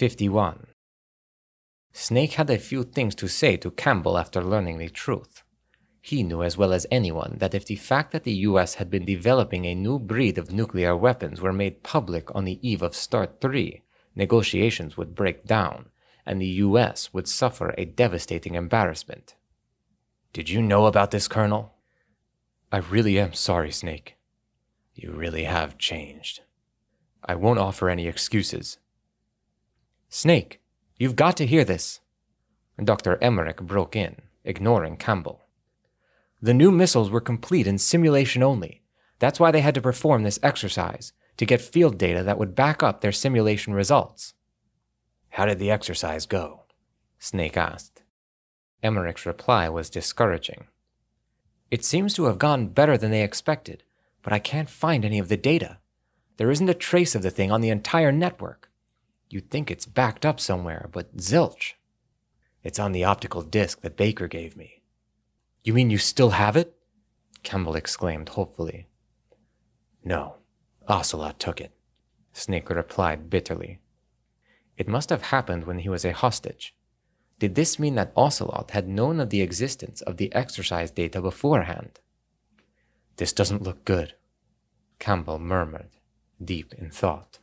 51. Snake had a few things to say to Campbell after learning the truth. He knew as well as anyone that if the fact that the US had been developing a new breed of nuclear weapons were made public on the eve of START 3, negotiations would break down, and the US would suffer a devastating embarrassment. Did you know about this, Colonel? I really am sorry, Snake. You really have changed. I won't offer any excuses. Snake, you've got to hear this. Dr. Emmerich broke in, ignoring Campbell. The new missiles were complete in simulation only. That's why they had to perform this exercise, to get field data that would back up their simulation results. How did the exercise go? Snake asked. Emmerich's reply was discouraging. It seems to have gone better than they expected, but I can't find any of the data. There isn't a trace of the thing on the entire network. You'd think it's backed up somewhere, but zilch. It's on the optical disc that Baker gave me. You mean you still have it? Campbell exclaimed hopefully. No, Ocelot took it, Snake replied bitterly. It must have happened when he was a hostage. Did this mean that Ocelot had known of the existence of the exercise data beforehand? This doesn't look good, Campbell murmured, deep in thought.